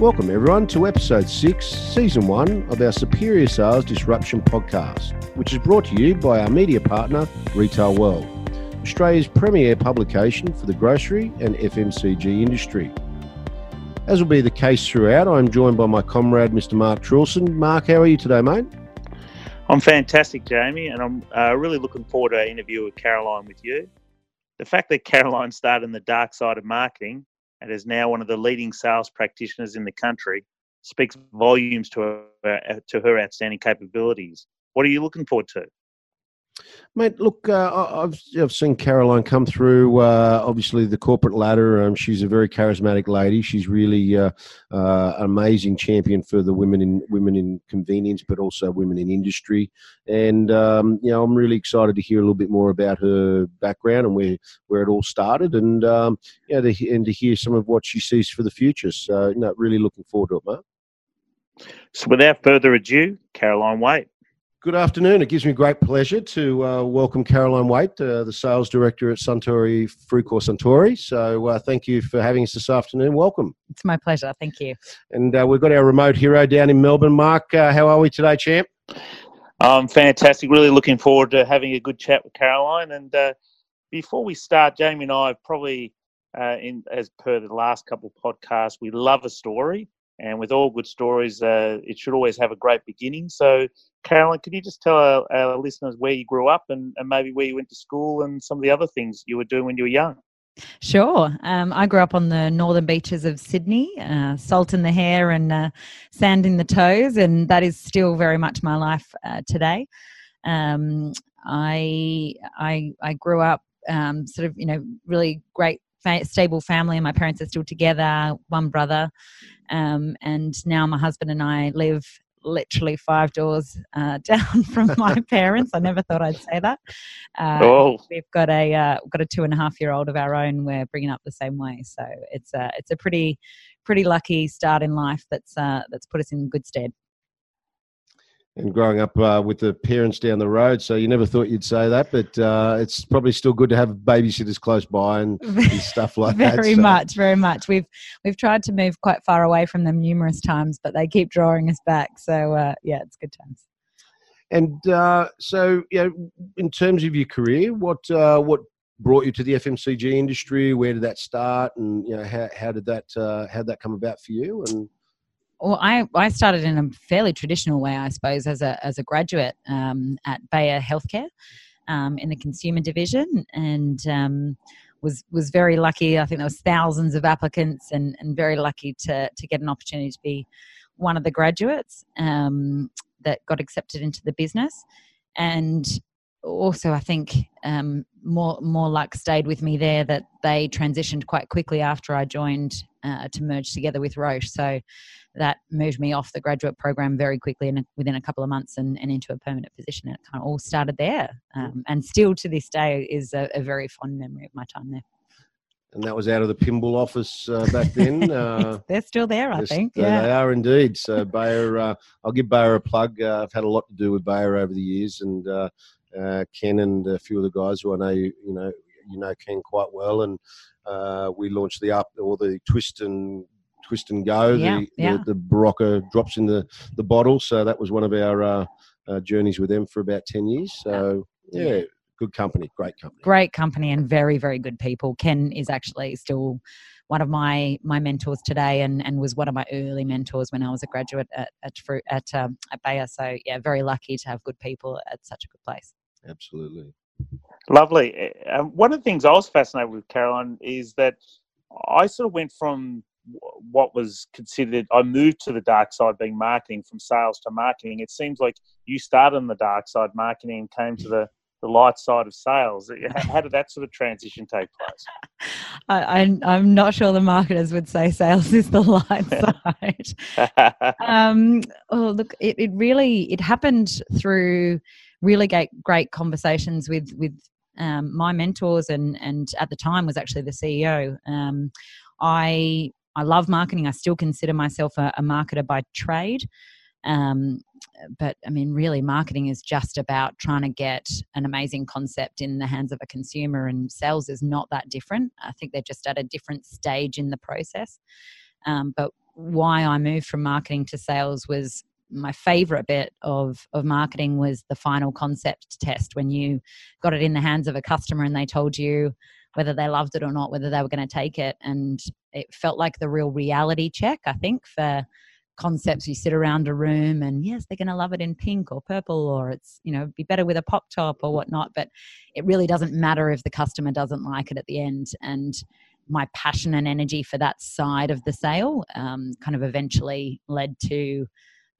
Welcome, everyone, to episode six, season one of our Superior Sales Disruption podcast, which is brought to you by our media partner, Retail World, Australia's premier publication for the grocery and FMCG industry. As will be the case throughout, I'm joined by my comrade, Mr. Mark Trilson. Mark, how are you today, mate? I'm fantastic, Jamie, and I'm uh, really looking forward to our interview with Caroline with you. The fact that Caroline started in the dark side of marketing and is now one of the leading sales practitioners in the country speaks volumes to her, uh, to her outstanding capabilities. What are you looking forward to? Mate, look, uh, I've I've seen Caroline come through. Uh, obviously, the corporate ladder. Um, she's a very charismatic lady. She's really uh, uh, an amazing champion for the women in women in convenience, but also women in industry. And um, you know, I'm really excited to hear a little bit more about her background and where where it all started, and um, yeah, to, and to hear some of what she sees for the future. So, you know, really looking forward to it, mate. So, without further ado, Caroline Waite. Good afternoon. It gives me great pleasure to uh, welcome Caroline Waite, uh, the sales director at Suntory Frucor Suntory. So, uh, thank you for having us this afternoon. Welcome. It's my pleasure. Thank you. And uh, we've got our remote hero down in Melbourne. Mark, uh, how are we today, champ? I'm fantastic. Really looking forward to having a good chat with Caroline. And uh, before we start, Jamie and I have probably, in as per the last couple of podcasts, we love a story. And with all good stories, uh, it should always have a great beginning. So, Carolyn, could you just tell our, our listeners where you grew up and, and, maybe where you went to school and some of the other things you were doing when you were young? Sure. Um, I grew up on the northern beaches of Sydney, uh, salt in the hair and uh, sand in the toes, and that is still very much my life uh, today. Um, I, I, I grew up um, sort of, you know, really great fa- stable family. And my parents are still together, one brother. Um, and now my husband and I live literally five doors uh, down from my parents. I never thought I'd say that. Uh, oh. We've got a uh, we've got a two and a half year old of our own. We're bringing up the same way, so it's a it's a pretty pretty lucky start in life that's uh, that's put us in good stead and growing up uh, with the parents down the road. So you never thought you'd say that, but uh, it's probably still good to have babysitters close by and, and stuff like very that. Very so. much, very much. We've we've tried to move quite far away from them numerous times, but they keep drawing us back. So uh, yeah, it's good times. And uh, so, yeah, in terms of your career, what uh, what brought you to the FMCG industry? Where did that start, and you know how, how did that uh, how did that come about for you? And well, I, I started in a fairly traditional way, I suppose, as a, as a graduate um, at Bayer Healthcare um, in the consumer division, and um, was was very lucky. I think there was thousands of applicants, and, and very lucky to to get an opportunity to be one of the graduates um, that got accepted into the business. And also, I think um, more more luck stayed with me there that they transitioned quite quickly after I joined uh, to merge together with Roche. So that moved me off the graduate program very quickly and within a couple of months and, and, into a permanent position. And it kind of all started there. Um, and still to this day is a, a, very fond memory of my time there. And that was out of the Pymble office uh, back then. Uh, they're still there, I think. Yeah. They are indeed. So Bayer, uh, I'll give Bayer a plug. Uh, I've had a lot to do with Bayer over the years, and uh, uh, Ken and a few of the guys who I know, you know, you know Ken quite well, and we launched the up or the twist and twist and go. Yeah, the, yeah. the, the Berocca drops in the, the bottle. So that was one of our uh, uh, journeys with them for about 10 years. So, yeah, good company, great company. Great company and very, very good people. Ken is actually still one of my my mentors today and, and was one of my early mentors when I was a graduate at at, at, um, at Bayer. So, yeah, very lucky to have good people at such a good place. Absolutely. Lovely. Um, one of the things I was fascinated with, Caroline, is that I sort of went from what was considered i moved to the dark side being marketing from sales to marketing it seems like you started on the dark side marketing and came to the the light side of sales how did that sort of transition take place I, am not sure the marketers would say sales is the light side um, oh look it, it really it happened through really great, great conversations with with um, my mentors and and at the time was actually the ceo um, I I love marketing. I still consider myself a, a marketer by trade. Um, but I mean, really, marketing is just about trying to get an amazing concept in the hands of a consumer, and sales is not that different. I think they're just at a different stage in the process. Um, but why I moved from marketing to sales was my favorite bit of of marketing was the final concept test when you got it in the hands of a customer and they told you whether they loved it or not whether they were going to take it. And it felt like the real reality check i think for concepts. You sit around a room and yes they're going to love it in pink or purple or it's you know be better with a pop top or whatnot. But it really doesn't matter if the customer doesn't like it at the end. And my passion and energy for that side of the sale um, kind of eventually led to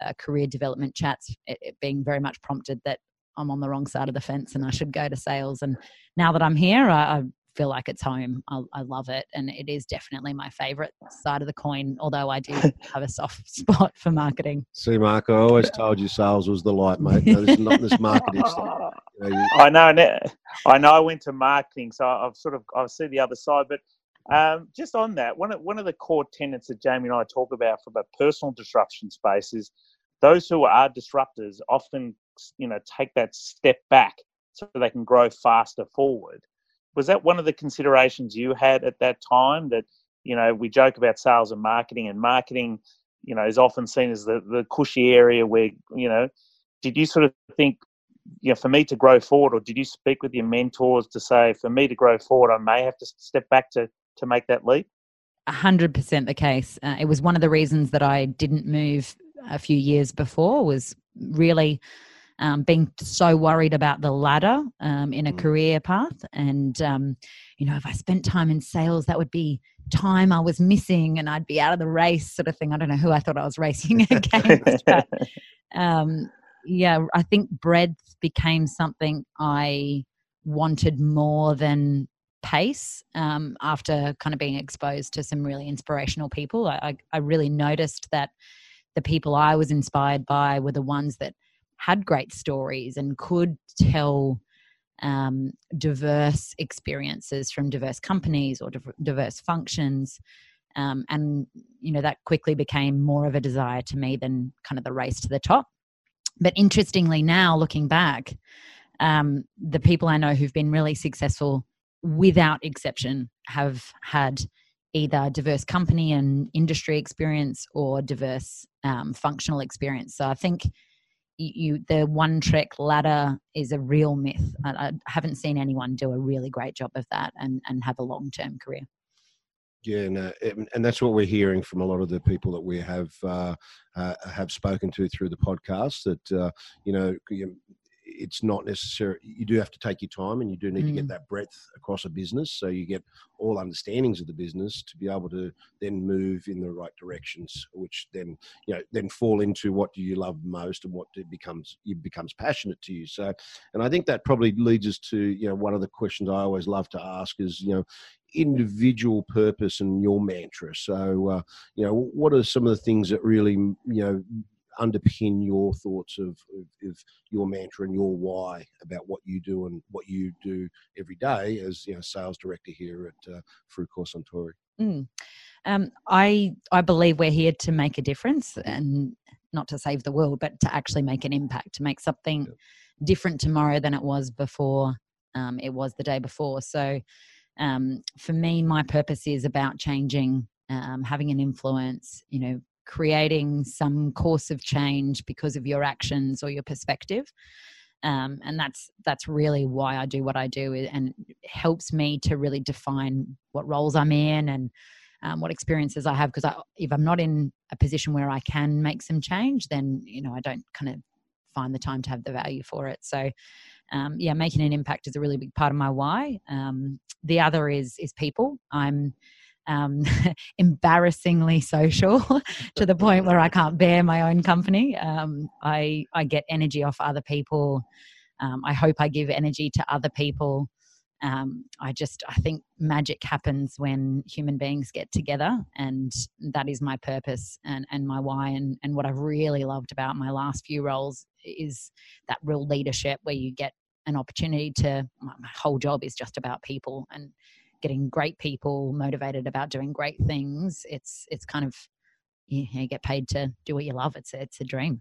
uh, career development chats it, it being very much prompted that I'm on the wrong side of the fence and I should go to sales. And now that I'm here, I, I feel like it's home. I, I, love it, and it is definitely my favourite side of the coin. Although I do have a soft spot for marketing. See, Mark, I always told you sales was the light, mate. No, this is not this marketing stuff. You know, you... I know. I know. I went to marketing, so I've sort of I see the other side. But um, just on that, one of one of the core tenets that Jamie and I talk about from a personal disruption space is those who are disruptors often, you know, take that step back so they can grow faster forward. Was that one of the considerations you had at that time that you know we joke about sales and marketing and marketing you know is often seen as the, the cushy area where you know did you sort of think you know for me to grow forward or did you speak with your mentors to say for me to grow forward i may have to step back to to make that leap A 100% the case. Uh, it was one of the reasons that i didn't move a few years before was really um, being so worried about the ladder um, in a mm. career path. And, um, you know, if I spent time in sales, that would be time I was missing and I'd be out of the race, sort of thing. I don't know who I thought I was racing against. but, um, yeah, I think breadth became something I wanted more than pace um, after kind of being exposed to some really inspirational people. I, I, really noticed that the people I was inspired by were the ones that had great stories and could tell um, diverse experiences from diverse companies or diverse functions. Um, and, you know, that quickly became more of a desire to me than kind of the race to the top. But interestingly, now looking back, um, the people I know who've been really successful without exception have had either diverse company and industry experience or diverse um, functional experience. So I think you the one trick ladder is a real myth. I, I, haven't seen anyone do a really great job of that and and have a long term career. Yeah, and, uh, and that's what we're hearing from a lot of the people that we have uh, uh, have spoken to through the podcast. That uh, you know, it's not necessary. You do have to take your time, and you do need mm. to get mm. that breadth across a business, so you get all understandings of the business to be able to then move in the right directions, which then you know then fall into what do you love most and what becomes it becomes passionate to you. So, and I think that probably leads us to you know one of the questions I always love to ask is you know individual purpose and your mantra. So, uh, you know, what are some of the things that really, you know, underpin your thoughts of, of, of, your mantra and your why about what you do and what you do every day as you know sales director here at uh, Frucor Suntory. Mm. Um, I I believe we're here to make a difference and not to save the world, but to actually make an impact, to make something yeah. different tomorrow than it was before. Um, it was the day before. So, um, for me, my purpose is about changing, um, having an influence. You know, creating some course of change because of your actions or your perspective. Um, and that's that's really why I do what I do, and helps me to really define what roles I'm in and um, what experiences I have. Because if I'm not in a position where I can make some change, then you know I don't kind of find the time to have the value for it. So, um, yeah, making an impact is a really big part of my why. Um, the other is is people. I'm um, embarrassingly social to the point where I can't bear my own company. Um, I I get energy off other people. Um, I hope I give energy to other people. Um, I just I think magic happens when human beings get together, and that is my purpose and and my why. And and what I've really loved about my last few roles is that real leadership where you get an opportunity to my whole job is just about people and getting great people motivated about doing great things, it's it's kind of you, you get paid to do what you love. It's it's a dream.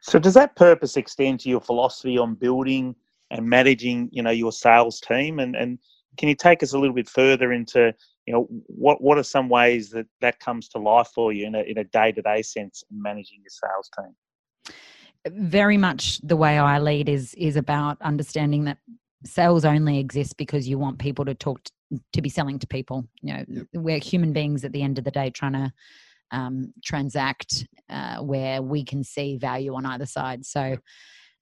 So does that purpose extend to your philosophy on building and managing, you know, your sales team? And and can you take us a little bit further into, you know, what what are some ways that that comes to life for you in a in a day to day sense in managing your sales team? Very much the way I lead is is about understanding that sales only exists because you want people to talk to, to be selling to people. You know, yep. we're human beings at the end of the day trying to um, transact uh, where we can see value on either side. So,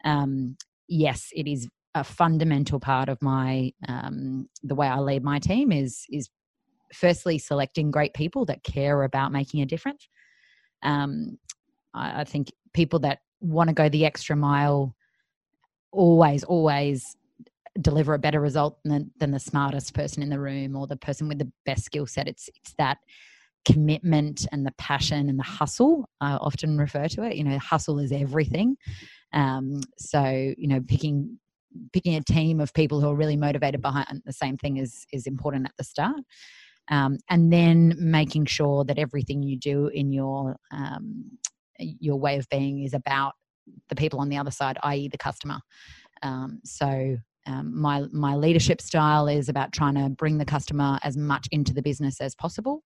um, yes, it is a fundamental part of my um, the way I lead my team is is firstly selecting great people that care about making a difference. Um, I, I think people that want to go the extra mile always always deliver a better result than, than the smartest person in the room or the person with the best skill set. It's it's that commitment and the passion and the hustle i often refer to it. You know hustle is everything. Um, so you know picking picking a team of people who are really motivated behind the same thing is is important at the start. Um, and then making sure that everything you do in your um, your way of being is about the people on the other side i.e the customer. Um, so um, my my leadership style is about trying to bring the customer as much into the business as possible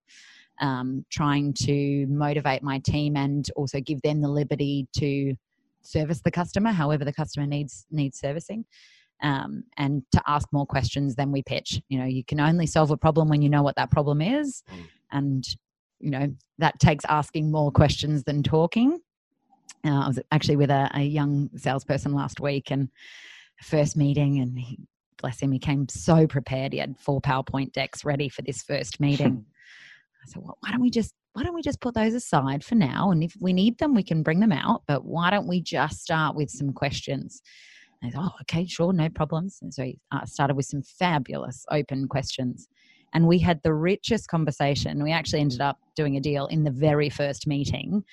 um, trying to motivate my team and also give them the liberty to service the customer however the customer needs needs servicing um, and to ask more questions than we pitch you know you can only solve a problem when you know what that problem is mm. and you know that takes asking more questions than talking uh, i was actually with a, a young salesperson last week and first meeting and he bless him he came so prepared he had four powerpoint decks ready for this first meeting i said well, why don't we just why don't we just put those aside for now? And if we need them, we can bring them out. But why don't we just start with some questions? And oh, okay, sure, no problems. And so he uh, started with some fabulous open questions. And we had the richest conversation. We actually ended up doing a deal in the very first meeting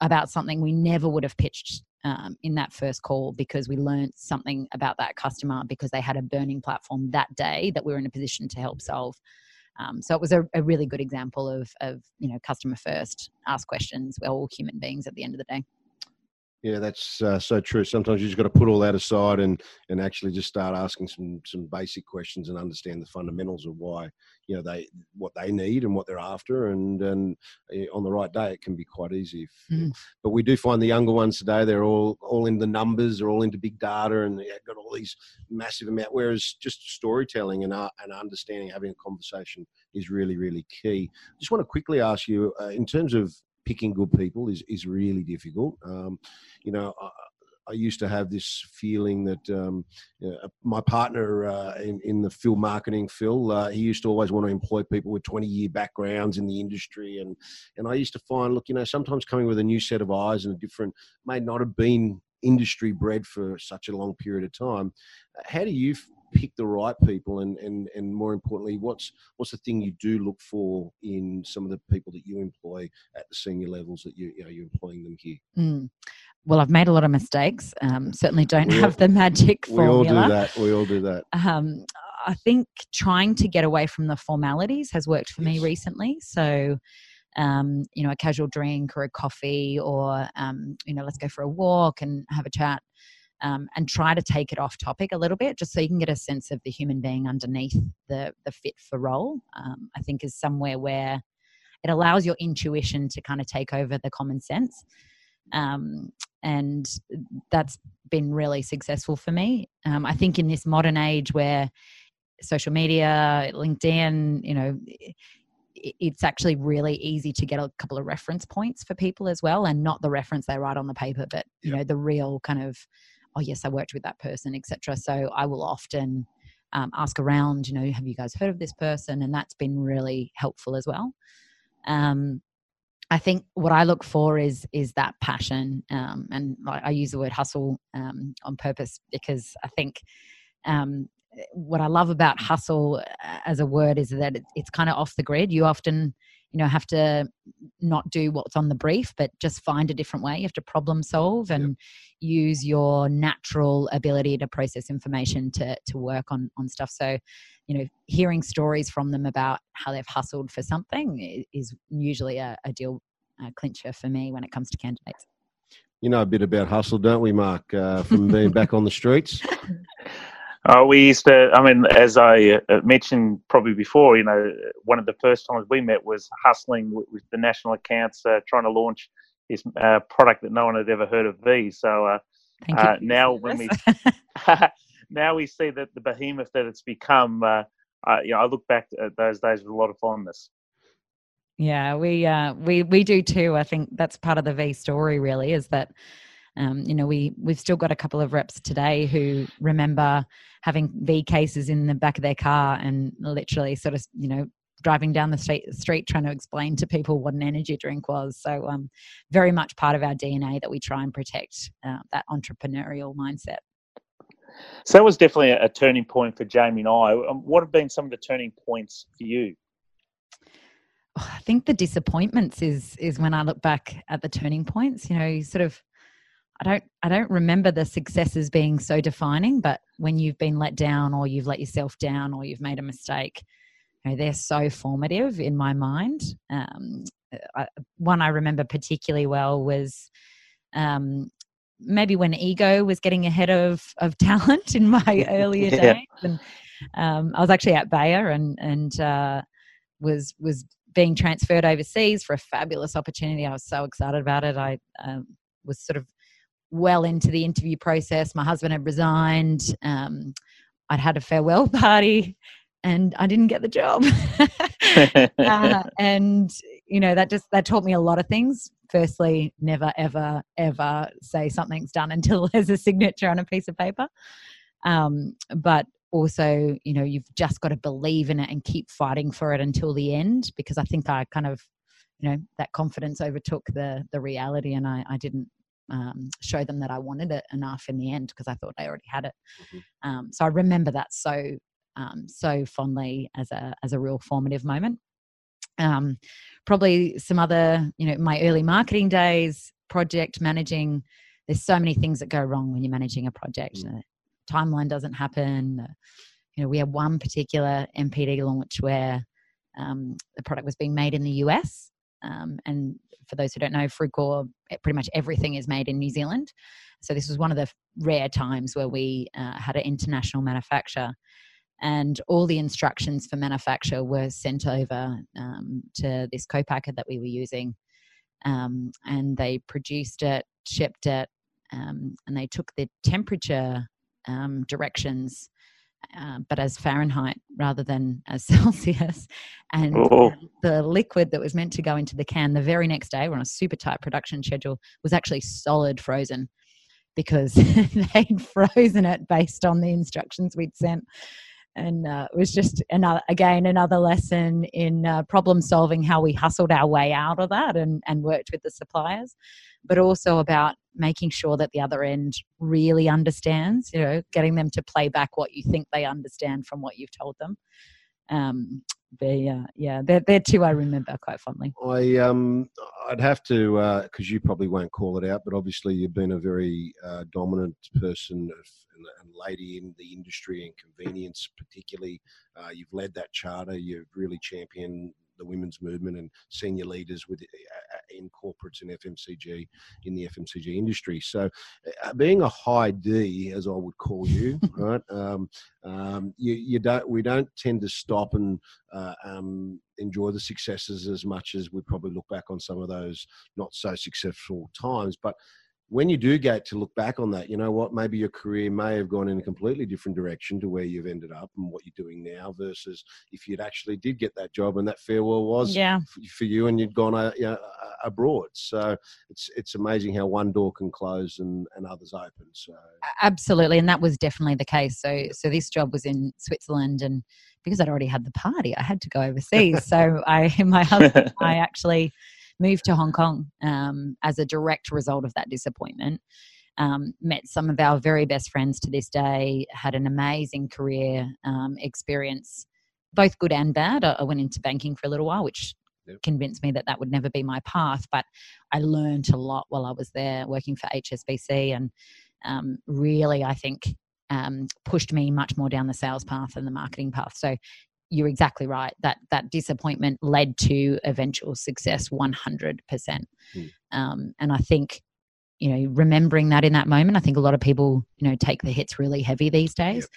about something we never would have pitched um, in that first call because we learned something about that customer because they had a burning platform that day that we were in a position to help solve. Um, so it was a, a, really good example of, of, you know, customer first, ask questions. We're all human beings at the end of the day. Yeah, that's uh, so true. Sometimes you just got to put all that aside and and actually just start asking some some basic questions and understand the fundamentals of why you know they what they need and what they're after. And and eh, on the right day, it can be quite easy. If, mm. But we do find the younger ones today they're all all in the numbers, they're all into big data, and they've got all these massive amount. Whereas just storytelling and uh, and understanding, having a conversation is really really key. I Just want to quickly ask you uh, in terms of picking good people is is really difficult. Um, you know. I, I used to have this feeling that um, you know, my partner uh, in, in, the film marketing, Phil, uh, he used to always want to employ people with 20 year backgrounds in the industry. And, and I used to find, look, you know, sometimes coming with a new set of eyes and a different, may not have been industry bred for such a long period of time. How do you pick the right people and, and, and more importantly what's what's the thing you do look for in some of the people that you employ at the senior levels that you, you know you're employing them here? Mm. well i've made a lot of mistakes. Um, certainly don't we have all, the magic formula we all do that. We all do that. Um, i think trying to get away from the formalities has worked for yes. me recently. So um, you know a casual drink or a coffee or um, you know let's go for a walk and have a chat um, and try to take it off topic a little bit just so you can get a sense of the human being underneath the the fit for role um, i think is somewhere where it allows your intuition to kind of take over the common sense um, and that's been really successful for me um, i think in this modern age where social media linkedin you know it's actually really easy to get a couple of reference points for people as well and not the reference they write on the paper but you yep. know the real kind of oh yes i worked with that person etc so i will often um, ask around you know have you guys heard of this person? And that's been really helpful as well. Um, i think what i look for is is that passion um, and I, I, use the word hustle um, on purpose because i think um, what i love about hustle uh, as a word is that it, it's kind of off the grid. You often you know have to not do what's on the brief but just find a different way you have to problem solve and yep. use your natural ability to process information to to work on on stuff. So you know hearing stories from them about how they've hustled for something is usually a, a deal a clincher for me when it comes to candidates. You know a bit about hustle don't we mark? Uh, from being back on the streets Uh, we used to, I mean, as I uh, mentioned probably before, you know, one of the first times we met was hustling with, with the national accounts, uh, trying to launch this uh, product that no one had ever heard of V. So uh, uh, now when we now we see that the behemoth that it's become, you know, I look back at those days with a lot of fondness. Yeah, we we we do too. I think that's part of the V story. Really, is that um, you know, we we've still got a couple of reps today who remember having V cases in the back of their car and literally sort of, you know, driving down the street, street trying to explain to people what an energy drink was. So, um, very much part of our DNA that we try and protect uh, that entrepreneurial mindset. So that was definitely a, turning point for Jamie and I. Um, what have been some of the turning points for you? I think the disappointments is is when I look back at the turning points. You know, you sort of I don't I don't remember the successes being so defining, but when you've been let down or you've let yourself down or you've made a mistake, you know, they're so formative in my mind. Um, I, one I remember particularly well was um, maybe when ego was getting ahead of of talent in my earlier yeah. days, and um, I was actually at Bayer and and uh, was was being transferred overseas for a fabulous opportunity. I was so excited about it. I um, was sort of well into the interview process. My husband had resigned. Um, I'd had a farewell party and I didn't get the job. uh, and, you know, that just, that taught me a lot of things. Firstly, never, ever, ever say something's done until there's a signature on a piece of paper. Um, but also, you know, you've just got to believe in it and keep fighting for it until the end because I think I kind of, you know, that confidence overtook the the reality and I, I didn't um, show them that I wanted it enough in the end because I thought I already had it. Mm-hmm. Um, so I remember that so um, so fondly as a as a real formative moment. Um, probably some other, you know, my early marketing days, project managing. There's so many things that go wrong when you're managing a project. Mm-hmm. timeline doesn't happen. you know, we had one particular NPD launch where um, the product was being made in the US um, and for those who don't know, Frucor, eh, pretty much everything is made in New Zealand. So this was one of the rare times where we uh, had an international manufacturer. And all the instructions for manufacture were sent over um, to this co-packer that we were using. Um, and they produced it, shipped it, um, and they took the temperature um, directions uh, but as Fahrenheit rather than as Celsius. And oh. the liquid that was meant to go into the can the very next day, we're on a super tight production schedule, was actually solid frozen because they'd frozen it based on the instructions we'd sent. And uh, it was just another, again, another lesson in uh, problem solving, how we hustled our way out of that and, and worked with the suppliers, but also about making sure that the other end really understands, you know, getting them to play back what you think they understand from what you've told them. Um, but yeah, yeah, they're, they're two I remember quite fondly. I um, I'd have to because uh, you probably won't call it out, but obviously you've been a very uh, dominant person and, and, lady in the industry and convenience, particularly. Uh, you've led that charter. You've really championed the women's movement and senior leaders with uh, uh, in corporates and FMCG in the FMCG industry. So, uh, being a high D, as I would call you, right? Um, um, you, you, don't. We don't tend to stop and uh, um, enjoy the successes as much as we probably look back on some of those not so successful times, but when you do get to look back on that, you know what? Maybe your career may have gone in a completely different direction to where you've ended up and what you're doing now versus if you'd actually did get that job and that farewell was yeah. for you and you'd gone uh, you know, abroad. So it's it's amazing how one door can close and, and others open. So absolutely, and that was definitely the case. So so this job was in Switzerland and because I'd already had the party, I had to go overseas. so I my husband I actually moved to Hong Kong um, as a direct result of that disappointment. Um, met some of our very best friends to this day, had an amazing career um, experience, both good and bad. I, I, went into banking for a little while, which yep. convinced me that that would never be my path, but I learned a lot while I was there working for HSBC and um, really, I think, um, pushed me much more down the sales path and the marketing path. So you're exactly right. That that disappointment led to eventual success, 100%. Mm. Um, and I think you know remembering that in that moment i think a lot of people you know take the hits really heavy these days yep.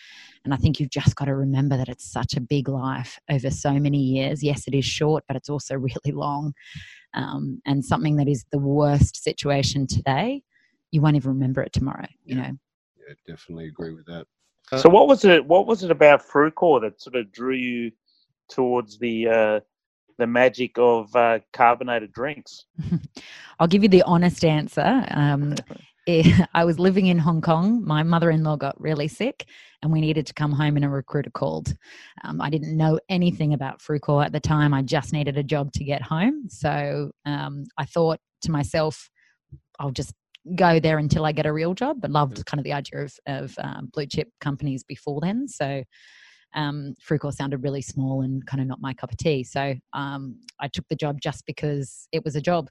and i think you've just got to remember that it's such a big life over so many years yes it is short but it's also really long um, and something that is the worst situation today you won't even remember it tomorrow you know yeah definitely agree with that so what was it what was it about frucor that sort of drew you towards the uh, the magic of uh, carbonated drinks? I'll give you the honest answer. Um, it, I was living in Hong Kong. My mother in law got really sick, and we needed to come home, and a recruiter called. Um, I didn't know anything about Frucor at the time. I just needed a job to get home. So um, I thought to myself, I'll just go there until I get a real job, but loved kind of the idea of, of um, blue chip companies before then. So um, Frucor sounded really small and kind of not my cup of tea. So um, I took the job just because it was a job.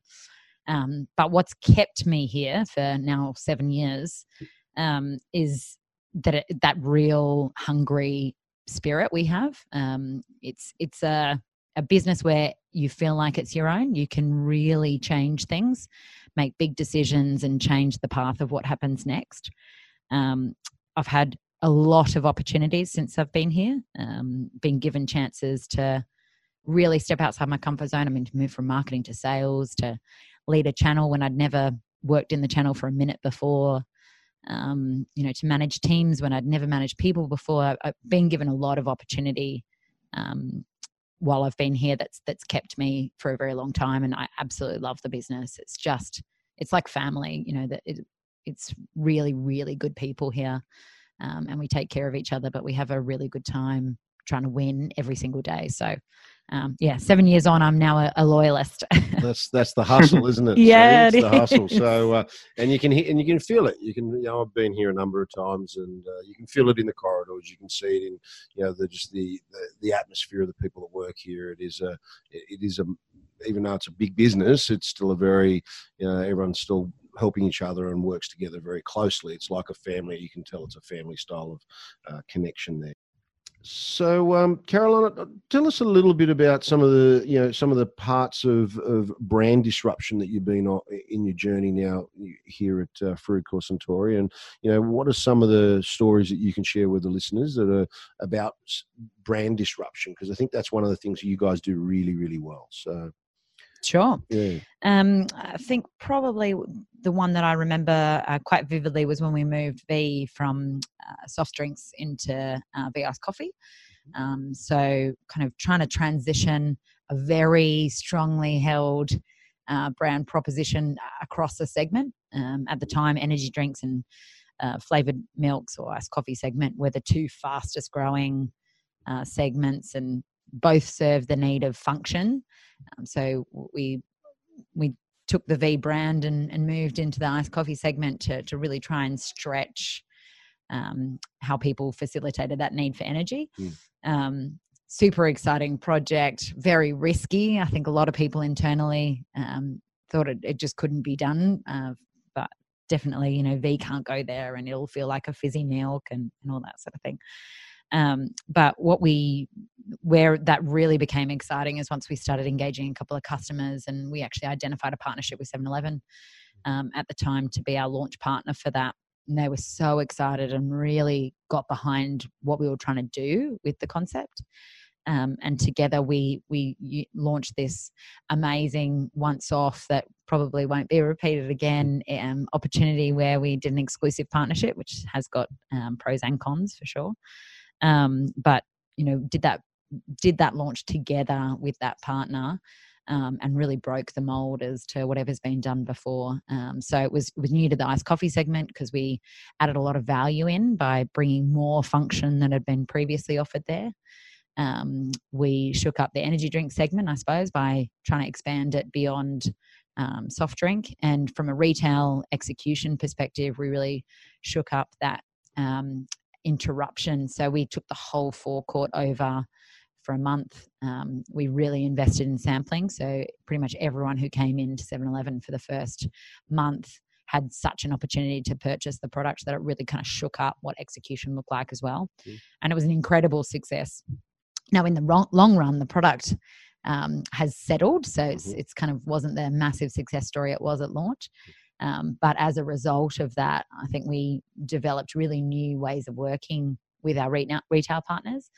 Um, but what's kept me here for now seven years um, is that it, that real hungry spirit we have. Um, it's it's a a business where you feel like it's your own. You can really change things, make big decisions, and change the path of what happens next. Um, I've had a lot of opportunities since I've been here, um, been given chances to really step outside my comfort zone. I mean, to move from marketing to sales, to lead a channel when I'd never worked in the channel for a minute before, um, you know, to manage teams when I'd never managed people before. I've been given a lot of opportunity um, while I've been here. That's that's kept me for a very long time, and I absolutely love the business. It's just it's like family, you know. That it, it's really really good people here um, and we take care of each other, but we have a really good time trying to win every single day. So, um, yeah, seven years on, I'm now a, a loyalist. that's that's the hustle, isn't it? yeah, so it's the hustle. So, uh, and you can hear and you can feel it. You can, you know, I've been here a number of times, and uh, you can feel it in the corridors. You can see it in, you know, the just the the, the atmosphere of the people that work here. It is a it is a even though it's a big business, it's still a very, you know, everyone's still helping each other and works together very closely. It's like a family. You can tell it's a family style of uh, connection there. So, um, Caroline, uh, tell us a little bit about some of the, you know, some of the parts of, of brand disruption that you've been on in your journey now here at uh, Frucor Suntory, and you know, what are some of the stories that you can share with the listeners that are about brand disruption? Because I think that's one of the things you guys do really, really well. So, Sure. Yeah. Um, I think probably the one that I remember uh, quite vividly was when we moved V from uh, soft drinks into uh, V Ice coffee. Mm-hmm. Um, so, kind of trying to transition a very strongly held uh, brand proposition across the segment. Um, at the time, energy drinks and uh, flavored milks or iced coffee segment were the two fastest growing uh, segments, and both serve the need of function um, so we we took the V brand and, and moved into the iced coffee segment to, to really try and stretch um, how people facilitated that need for energy. Mm. Um, super exciting project, very risky. I think a lot of people internally um, thought it, it, just couldn't be done, uh, but definitely, you know, V can't go there and it'll feel like a fizzy milk and, and all that sort of thing. Um, but what we where that really became exciting is once we started engaging a couple of customers and we actually identified a partnership with 7-Eleven um, at the time to be our launch partner for that. And they were so excited and really got behind what we were trying to do with the concept. Um, and together we we launched this amazing once off that probably won't be repeated again um, opportunity where we did an exclusive partnership, which has got um, pros and cons for sure. Um, but you know, did that did that launch together with that partner. Um, and really broke the mold as to whatever's been done before. Um, so it was it was new to the iced coffee segment because we added a lot of value in by bringing more function than had been previously offered there. Um, we shook up the energy drink segment, I suppose, by trying to expand it beyond um, soft drink. And from a retail execution perspective, we really shook up that um, interruption. So we took the whole forecourt over for a month. Um, we really invested in sampling. So pretty much everyone who came into 7 Eleven for the first month had such an opportunity to purchase the product that it really kind of shook up what execution looked like as well. Mm. And it was an incredible success. Now, in the long run, the product um, has settled. So it's, mm-hmm. it's kind of wasn't the massive success story it was at launch. Um, but as a result of that, I think we developed really new ways of working with our retail partners.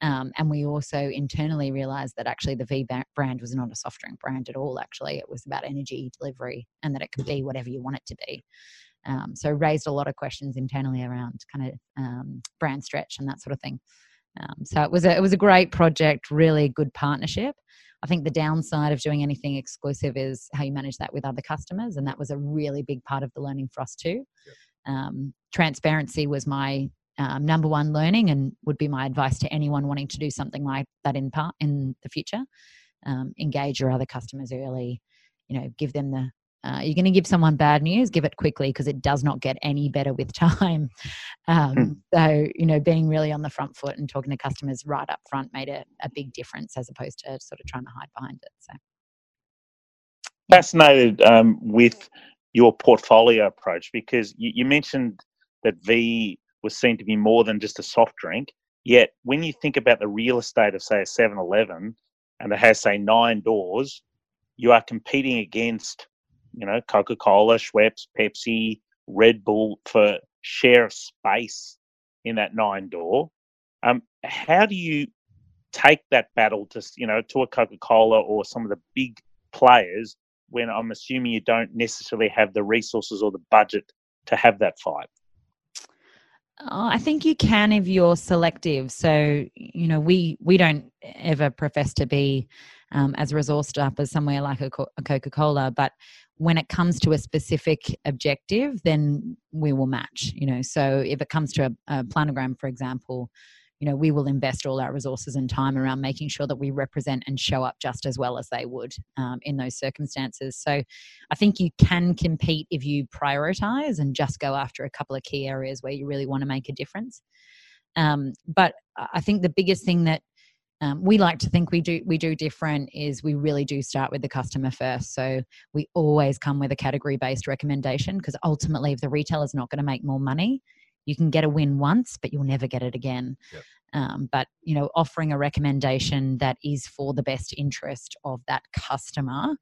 Um, and we also internally realized that actually the V brand was not a soft drink brand at all. Actually, it was about energy delivery and that it could be whatever you want it to be. Um, so raised a lot of questions internally around kind of um, brand stretch and that sort of thing. Um, so it was a it was a great project, really good partnership. I think the downside of doing anything exclusive is how you manage that with other customers, and that was a really big part of the learning for us too. Yep. Um, transparency was my um, number one learning, and would be my advice to anyone wanting to do something like that in part in the future. Um, engage your other customers early. You know, give them the uh, you're going to give someone bad news, give it quickly because it does not get any better with time. Um, mm. So, you know, being really on the front foot and talking to customers right up front made a, a big difference as opposed to sort of trying to hide behind it. So, fascinated um, with your portfolio approach because you, you mentioned that V was seen to be more than just a soft drink. Yet, when you think about the real estate of, say, a 7 Eleven and it has, say, nine doors, you are competing against you know, Coca Cola, Schweppes, Pepsi, Red Bull for share space in that nine door. Um, how do you take that battle to you know to a Coca Cola or some of the big players when I'm assuming you don't necessarily have the resources or the budget to have that fight? Uh, I think you can if you're selective. So you know, we we don't ever profess to be um, as resourced up as somewhere like a, a Coca Cola, but when it comes to a specific objective, then we will match. You know, so if it comes to a, a planogram, for example, you know, we will invest all our resources and time around making sure that we represent and show up just as well as they would um, in those circumstances. So I think you can compete if you prioritize and just go after a couple of key areas where you really want to make a difference. Um, but I think the biggest thing that um, we like to think we do we do different is we really do start with the customer first so we always come with a category based recommendation because ultimately if the retailer is not going to make more money you can get a win once but you'll never get it again yep. um, but you know offering a recommendation that is for the best interest of that customer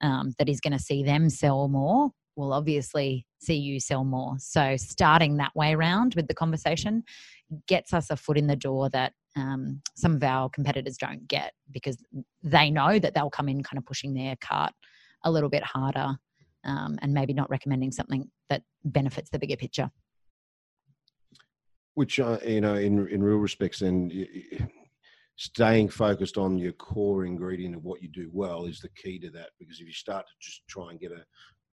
um, that is going to see them sell more will obviously see you sell more so starting that way around with the conversation gets us a foot in the door that um, some of our competitors don't get because they know that they'll come in kind of pushing their cart a little bit harder um, and maybe not recommending something that benefits the bigger picture. Which, uh, you know, in, in real respects, then staying focused on your core ingredient of what you do well is the key to that because if you start to just try and get a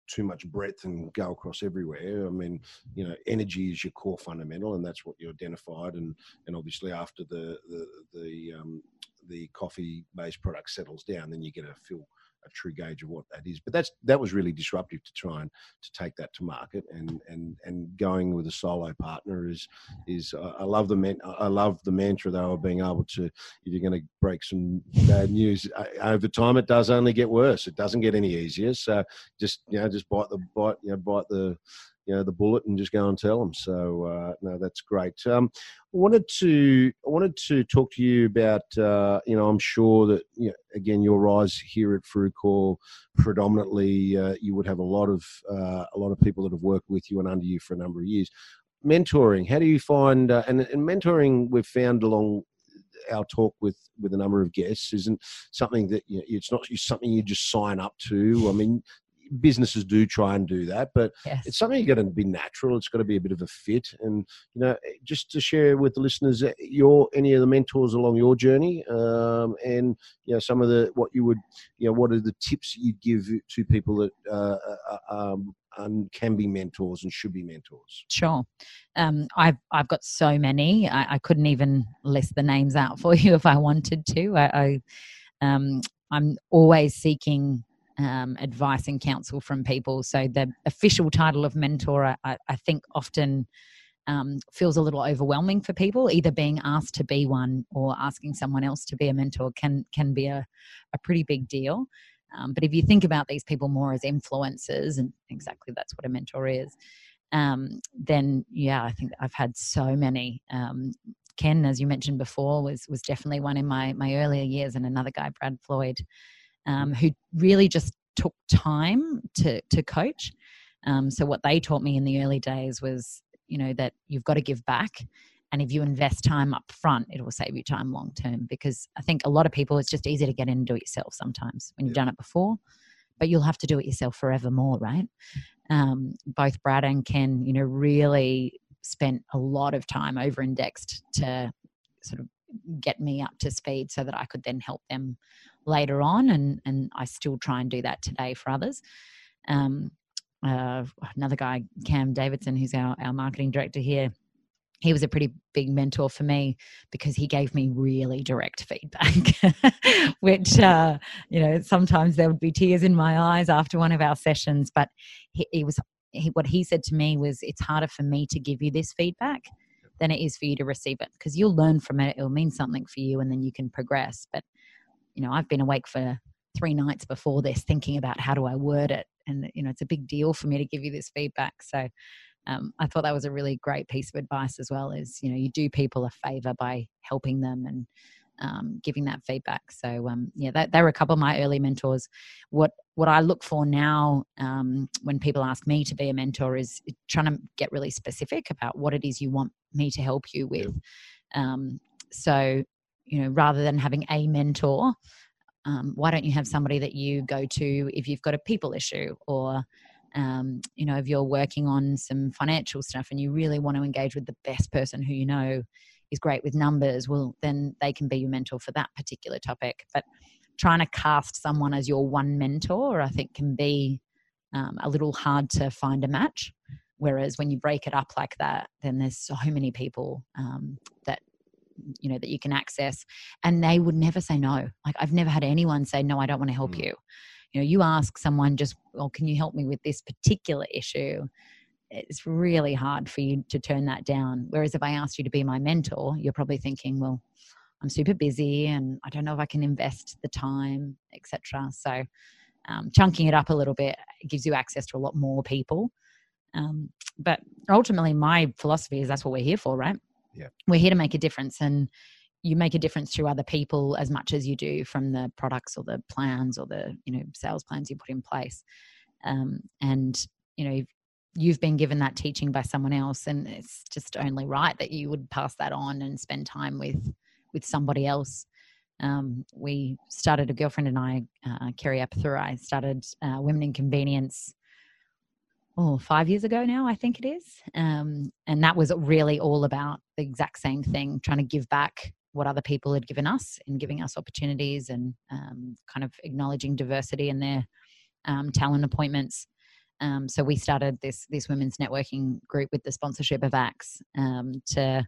too much breadth and go across everywhere. I mean, you know, energy is your core fundamental, and that's what you identified. And and obviously, after the the the, um, the coffee based product settles down, then you get a feel a true gauge of what that is. But that's that was really disruptive to try and to take that to market and and and going with a solo partner is is I love the man, I love the mantra though of being able to if you're going to break some bad news over time it does only get worse. It doesn't get any easier. So just you know just bite the bite you know bite the you know the bullet and just go and tell them. So uh, no, that's great. Um, I wanted to I wanted to talk to you about uh, you know I'm sure that you know, again your rise here at Frucor predominantly uh, you would have a lot of uh, a lot of people that have worked with you and under you for a number of years. Mentoring, how do you find uh, and, and mentoring we've found along our talk with with a number of guests isn't something that you know, it's not something you just sign up to. I mean, businesses do try and do that, but yes. it's something you've got to be natural. It's got to be a bit of a fit, and you know, just to share with the listeners, uh, your any of the mentors along your journey, um, and you know, some of the what you would, you know, what are the tips you'd give to people that uh, uh, uh um, and can be mentors and should be mentors? Sure. Um, I've I've got so many. I, I, couldn't even list the names out for you if I wanted to. I, I um, I'm always seeking um, advice and counsel from people. So the official title of mentor, I, I think, often um, feels a little overwhelming for people. Either being asked to be one or asking someone else to be a mentor can can be a, a pretty big deal. Um, but if you think about these people more as influencers, and exactly that's what a mentor is, um, then yeah, I think I've had so many. Um, Ken, as you mentioned before, was was definitely one in my my earlier years, and another guy, Brad Floyd, um, who really just took time to to coach. Um, so what they taught me in the early days was, you know, that you've got to give back. And if you invest time up front, it will save you time long term. Because I think a lot of people, it's just easy to get in and do it yourself sometimes when you've done it before, but you'll have to do it yourself forever more, right? Um, both Brad and Ken, you know, really spent a lot of time over indexed to sort of get me up to speed so that I could then help them later on. And, and I still try and do that today for others. Um, uh, another guy, Cam Davidson, who's our, our marketing director here, he was a pretty big mentor for me because he gave me really direct feedback, which, uh, you know, sometimes there would be tears in my eyes after one of our sessions. But he, he was, he, what he said to me was, it's harder for me to give you this feedback than it is for you to receive it because you'll learn from it. It'll mean something for you and then you can progress. But, you know, I've been awake for three nights before this thinking about how do I word it. And, you know, it's a big deal for me to give you this feedback. So um, I thought that was a really great piece of advice as well is, you know, you do people a favor by helping them and um, giving that feedback. So um, yeah, that, they were a couple of my early mentors. What what I look for now um, when people ask me to be a mentor is trying to get really specific about what it is you want me to help you with. Um, so you know, rather than having a mentor, um, why don't you have somebody that you go to if you've got a people issue or um, you know if you're working on some financial stuff and you really want to engage with the best person who you know is great with numbers well then they can be your mentor for that particular topic. But trying to cast someone as your one mentor i think can be um, a little hard to find a match. Whereas when you break it up like that then there's so many people um, that you know that you can access and they would never say no. Like i've never had anyone say no i don't want to help mm. you. You know you ask someone just well can you help me with this particular issue? It's really hard for you to turn that down. Whereas if i asked you to be my mentor you're probably thinking well i'm super busy and i don't know if i can invest the time etc so um, chunking it up a little bit gives you access to a lot more people. Um, but ultimately my philosophy is that's what we're here for right yeah. we're here to make a difference and you make a difference to other people as much as you do from the products or the plans or the you know sales plans you put in place um, and you know you've been given that teaching by someone else and it's just only right that you would pass that on and spend time with with somebody else um, we started a girlfriend and i uh, kerry apathurai started uh, women in convenience oh five years ago now i think it is um, and that was really all about the exact same thing trying to give back what other people had given us in giving us opportunities and um, kind of acknowledging diversity in their um, talent appointments. Um, so we started this this women's networking group with the sponsorship of AACS um, to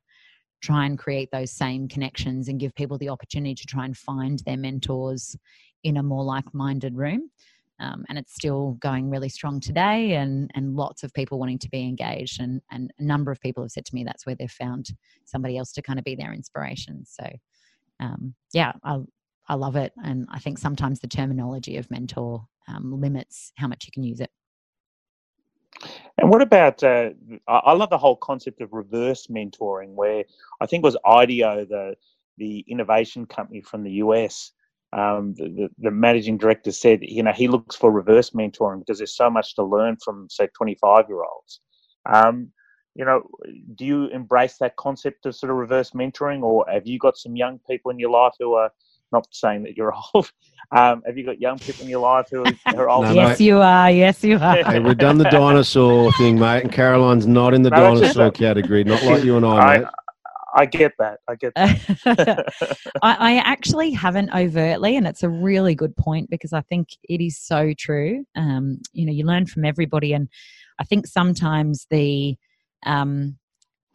try and create those same connections and give people the opportunity to try and find their mentors in a more like-minded room um, and it's still going really strong today and and lots of people wanting to be engaged and and a number of people have said to me that's where they've found somebody else to kind of be their inspiration. So um, yeah I, I love it and i think sometimes the terminology of mentor um, limits how much you can use it. And what about uh, i love the whole concept of reverse mentoring where i think was ideo the the innovation company from the us um, the, the, managing director said, you know, he looks for reverse mentoring because there's so much to learn from, say, 25 year olds. Um, you know, do you embrace that concept of sort of reverse mentoring, or have you got some young people in your life who are not saying that you're old? Um, have you got young people in your life who are, old? no, yes, mate. you are. Yes, you are. Hey, we've done the dinosaur thing, mate, and Caroline's not in the no, dinosaur category, not like you and I, I mate. I get that. I get that. I, I, actually haven't overtly, and it's a really good point because I think it is so true. Um, you know, you learn from everybody, and I think sometimes the um,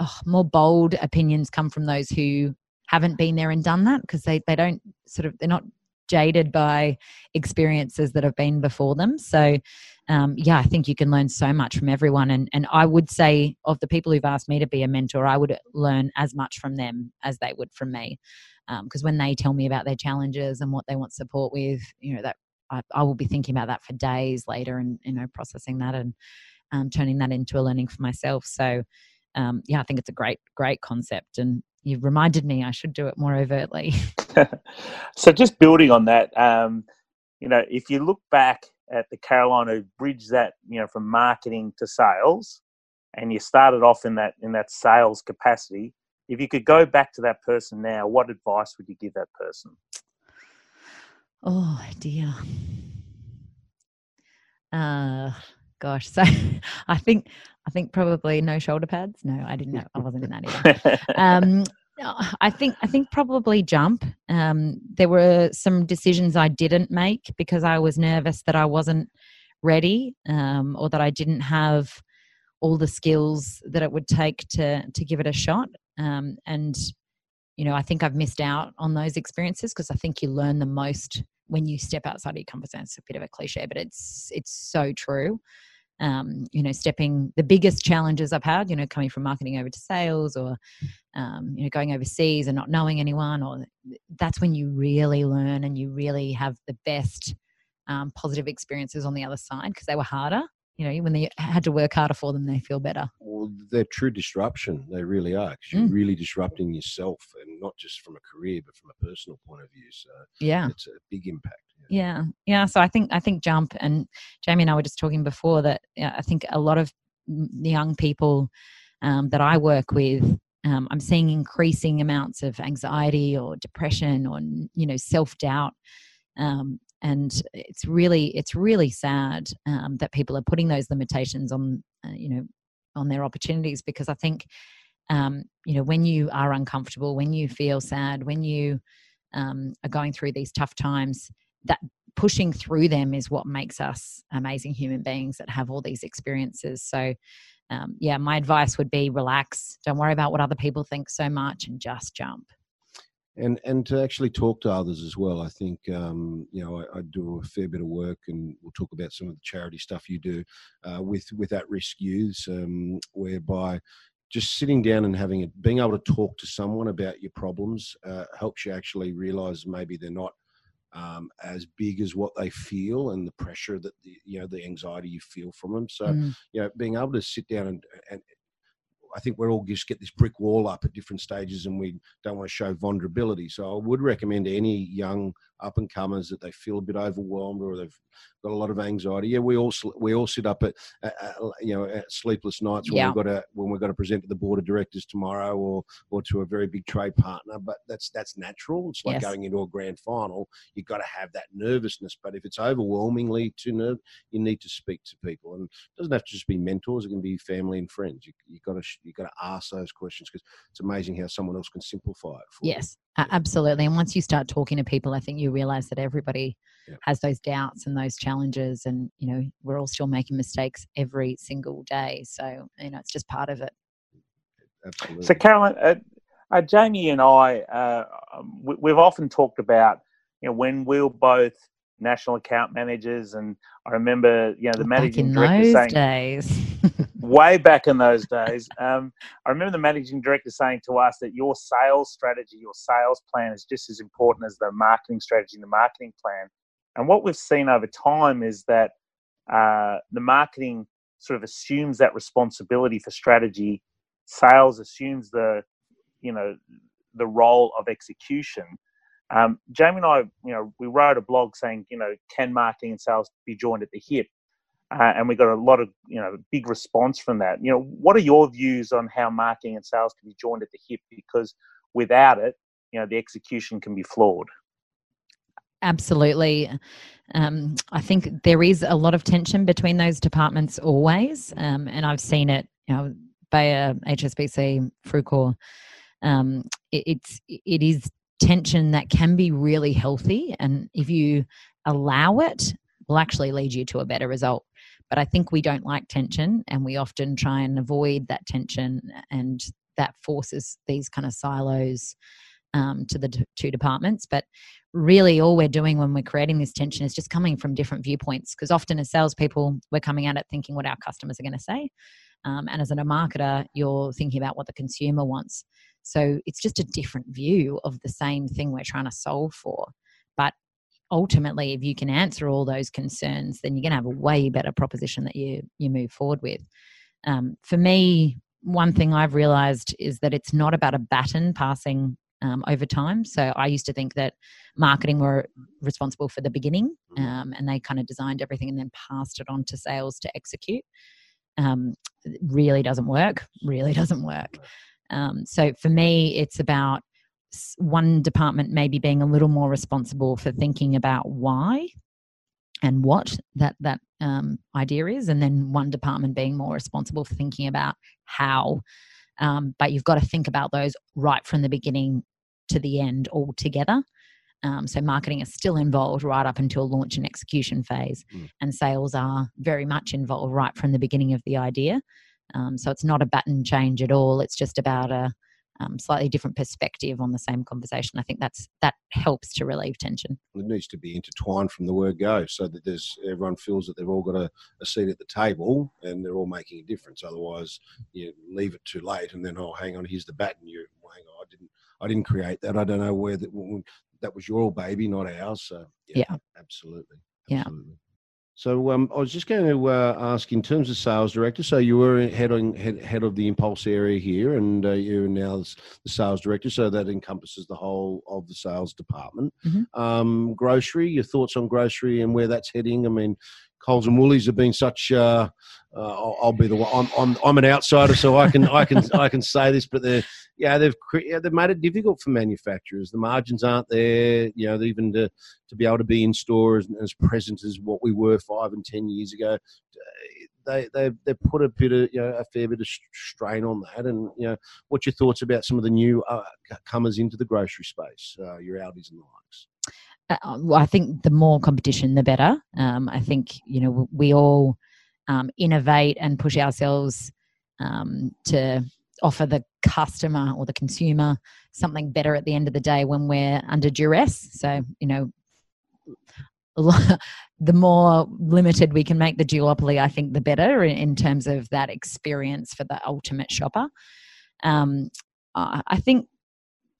oh, more bold opinions come from those who haven't been there and done that because they, they don't sort of they're not jaded by experiences that have been before them. So, um, yeah, I think you can learn so much from everyone. And, and I would say, of the people who've asked me to be a mentor, I would learn as much from them as they would from me. Because um, when they tell me about their challenges and what they want support with, you know, that I, I will be thinking about that for days later and, you know, processing that and um, turning that into a learning for myself. So, um, yeah, I think it's a great, great concept. And you've reminded me I should do it more overtly. so just building on that, um, you know, if you look back at the Carolina who bridged that, you know, from marketing to sales, and you started off in that in that sales capacity. If you could go back to that person now, what advice would you give that person? Oh dear. Uh gosh. So I think I think probably no shoulder pads. No, I didn't know. I wasn't in that either. um, I think I think probably jump. Um, there were some decisions I didn't make because I was nervous that I wasn't ready um, or that I didn't have all the skills that it would take to to give it a shot. Um, and you know, I think I've missed out on those experiences because I think you learn the most when you step outside of your comfort zone. It's a bit of a cliche, but it's it's so true um, you know, stepping the biggest challenges I've had, you know, coming from marketing over to sales or, um, you know, going overseas and not knowing anyone, or that's when you really learn and you really have the best um, positive experiences on the other side because they were harder. You know, when they had to work harder for them, they feel better. Well, they're true disruption. They really are. Cause you're mm. really disrupting yourself, and not just from a career, but from a personal point of view. So yeah, it's a big impact yeah. Yeah so i think i think jump and jamie and i were just talking before that i think a lot of the young people um, that i work with um, i'm seeing increasing amounts of anxiety or depression or you know self-doubt um, and it's really it's really sad um, that people are putting those limitations on uh, you know on their opportunities because i think um, you know when you are uncomfortable when you feel sad when you um, are going through these tough times that pushing through them is what makes us amazing human beings that have all these experiences. So, um, yeah, my advice would be relax. Don't worry about what other people think so much and just jump. And and to actually talk to others as well. I think um, you know I, I, do a fair bit of work, and we'll talk about some of the charity stuff you do uh, with with at risk youths, um, whereby just sitting down and having it, being able to talk to someone about your problems uh, helps you actually realize maybe they're not um, as big as what they feel and the pressure that the, you know the anxiety you feel from them. So mm. you know, being able to sit down and, and I think we're all just get this brick wall up at different stages, and we don't want to show vulnerability. So I would recommend any young up and comers that they feel a bit overwhelmed or they've got a lot of anxiety. Yeah, we all we all sit up at, you know at sleepless nights when yeah. we've got to when we've got to present to the board of directors tomorrow or or to a very big trade partner. But that's that's natural. It's like yes. going into a grand final. You've got to have that nervousness. But if it's overwhelmingly too nerve, you need to speak to people, and it doesn't have to just be mentors. It can be family and friends. You you got to you got to ask those questions because it's amazing how someone else can simplify it. For yes, you. absolutely. And once you start talking to people, I think you realize that everybody yeah. has those doubts and those challenges and you know we're all still making mistakes every single day so you know it's just part of it Absolutely. so caroline uh, uh, jamie and i uh, um, we, have often talked about you know when we were both national account managers and i remember you know the managing director saying days. way back in those days um, i remember the managing director saying to us that your sales strategy your sales plan is just as important as the marketing strategy and the marketing plan and what we've seen over time is that uh, the marketing sort of assumes that responsibility for strategy. Sales assumes the, you know, the role of execution. Um, Jamie and I, you know, we wrote a blog saying, you know, can marketing and sales be joined at the hip? Uh, and we got a lot of, you know, big response from that. You know, what are your views on how marketing and sales can be joined at the hip? Because without it, you know, the execution can be flawed. Absolutely. Um, I think there is a lot of tension between those departments always, um, and I've seen it. You know, Bayer, HSBC, Frucor. Um, it, it's it is tension that can be really healthy, and if you allow it, will actually lead you to a better result. But I think we don't like tension, and we often try and avoid that tension, and that forces these kind of silos um, to the d- two departments. But really, all we're doing when we're creating this tension is just coming from different viewpoints. Because often, as salespeople, we're coming at it thinking what our customers are going to say. Um, and as a marketer, you're thinking about what the consumer wants. So it's just a different view of the same thing we're trying to solve for. But ultimately, if you can answer all those concerns, then you're going to have a way better proposition that you you move forward with. Um, for me, one thing I've realized is that it's not about a baton passing um, over time. So I used to think that marketing were responsible for the beginning, Mm. um, and they kind of designed everything and then passed it on to sales to execute. Um, really doesn't work. Really doesn't work. Um, so for me, it's about one department maybe being a little more responsible for thinking about why and what that that um, idea is, and then one department being more responsible for thinking about how. Um, but you've got to think about those right from the beginning to the end all together. Um, so marketing is still involved right up until launch and execution phase, Mm. and sales are very much involved right from the beginning of the idea. Um, so it's not a button change at all. It's just about a um, slightly different perspective on the same conversation. I think that's that helps to relieve tension. It needs to be intertwined from the word go, so that there's everyone feels that they've all got a, a seat at the table and they're all making a difference. Otherwise, you leave it too late, and then oh, hang on, here's the bat, and you well, hang on, I didn't, I didn't create that. I don't know where that that was your baby, not ours. So Yeah. absolutely, Yeah. So um, I was just going to uh, ask, in terms of sales director, so you were head on head, head of the impulse area here, and uh, you're now the sales director, so that encompasses the whole of the sales department. Mhm. Um, grocery, your thoughts on grocery and where that's heading? I mean, Coles and Woolies have been such. Uh, uh, I'll, I'll be the one. I'm, I'm, I'm an outsider, so I can I can I can say this, but they're yeah they've yeah, they've made it difficult for manufacturers. The margins aren't there. You know, even to to be able to be in store as, as present as what we were five and ten years ago. They they they put a bit of you know a fair bit of strain on that. And you know, what's your thoughts about some of the new uh, comers into the grocery space, uh, your Aldis and the likes? Uh, well, I think the more competition, the better. Um, I think you know we all um, innovate and push ourselves um, to offer the customer or the consumer something better at the end of the day when we're under duress. So you know, the more limited we can make the duopoly, I think the better in, in terms of that experience for the ultimate shopper. Um, I think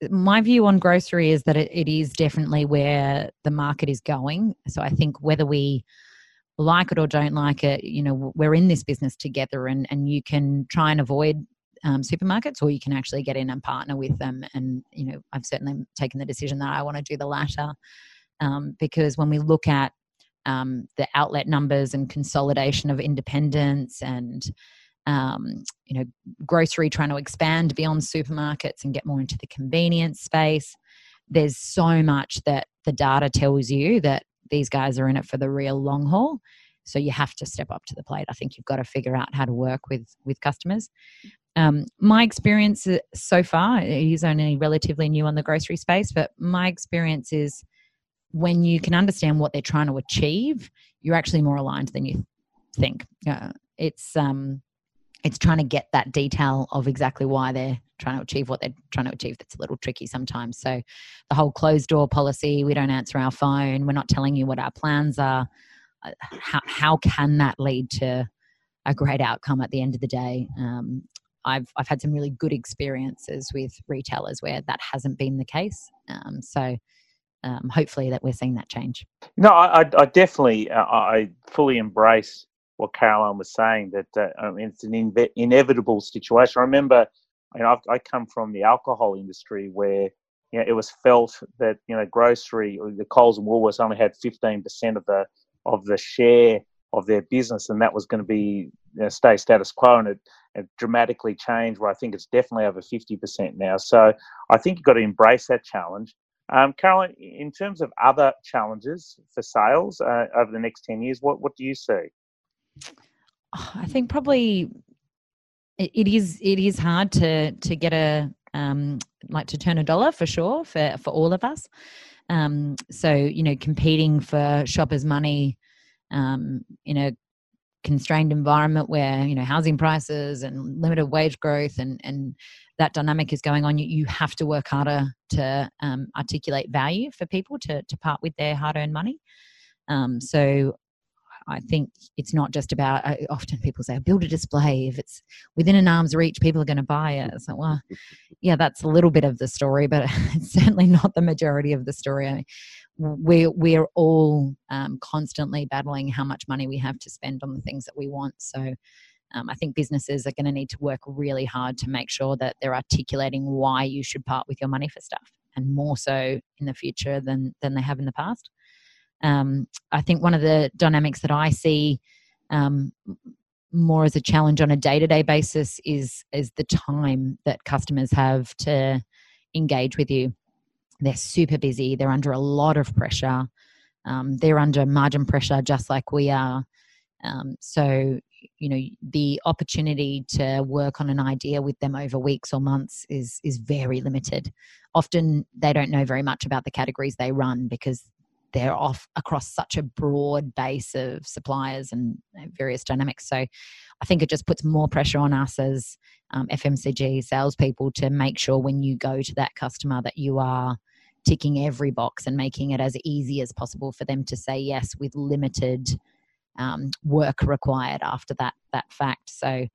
my view on grocery is that it, it is definitely where the market is going. So I think whether we like it or don't like it, you know, we're in this business together, and and you can try and avoid um, supermarkets, or you can actually get in and partner with them. And you know, I've certainly taken the decision that I want to do the latter um, because when we look at um, the outlet numbers and consolidation of independents and um, you know grocery trying to expand beyond supermarkets and get more into the convenience space. There's so much that the data tells you that these guys are in it for the real long haul. So you have to step up to the plate. I think you've got to figure out how to work with with customers. Um, my experience uh, so far is only relatively new on the grocery space but my experience is when you can understand what they're trying to achieve you're actually more aligned than you think. Uh, it's um it's trying to get that detail of exactly why they're trying to achieve what they're trying to achieve that's a little tricky sometimes. So the whole closed door policy we don't answer our phone we're not telling you what our plans are. Uh, how, how can that lead to a great outcome at the end of the day? Um, I've, I've had some really good experiences with retailers where that hasn't been the case. Um, so um, hopefully that we're seeing that change. No, I, I, definitely, uh, I fully embrace what Caroline was saying. That uh, mean, it's an inevitable situation. I remember, you know, I've, I come from the alcohol industry where you know it was felt that you know grocery the Coles and Woolworths only had fifteen percent of the of the share of their business, and that was going to be you know, stay status quo, and it, it dramatically changed. Where I think it's definitely over fifty percent now. So I think you've got to embrace that challenge. Um, Caroline, in terms of other challenges for sales uh, over the next 10 years, what, what do you see? I think probably it, it is it is hard to to get a um, like to turn a dollar for sure for for all of us. Um, so you know, competing for shoppers' money um, in a constrained environment where you know housing prices and limited wage growth and and that dynamic is going on, you, you have to work harder to um, articulate value for people to to part with their hard earned money. Um, so I think it's not just about. Uh, often people say, "Build a display." If it's within an arm's reach, people are going to buy it. It's like, well, yeah, that's a little bit of the story, but it's certainly not the majority of the story. I mean, we we're all um, constantly battling how much money we have to spend on the things that we want. So, um, I think businesses are going to need to work really hard to make sure that they're articulating why you should part with your money for stuff, and more so in the future than than they have in the past. Um, I think one of the dynamics that I see um, more as a challenge on a day to day basis is is the time that customers have to engage with you. They're super busy. They're under a lot of pressure. Um, they're under margin pressure just like we are. Um, so you know the opportunity to work on an idea with them over weeks or months is is very limited often they don't know very much about the categories they run because they're off across such a broad base of suppliers and various dynamics. So I think it just puts more pressure on us as um, FMCG salespeople to make sure when you go to that customer that you are ticking every box and making it as easy as possible for them to say yes with limited um, work required after that that fact. So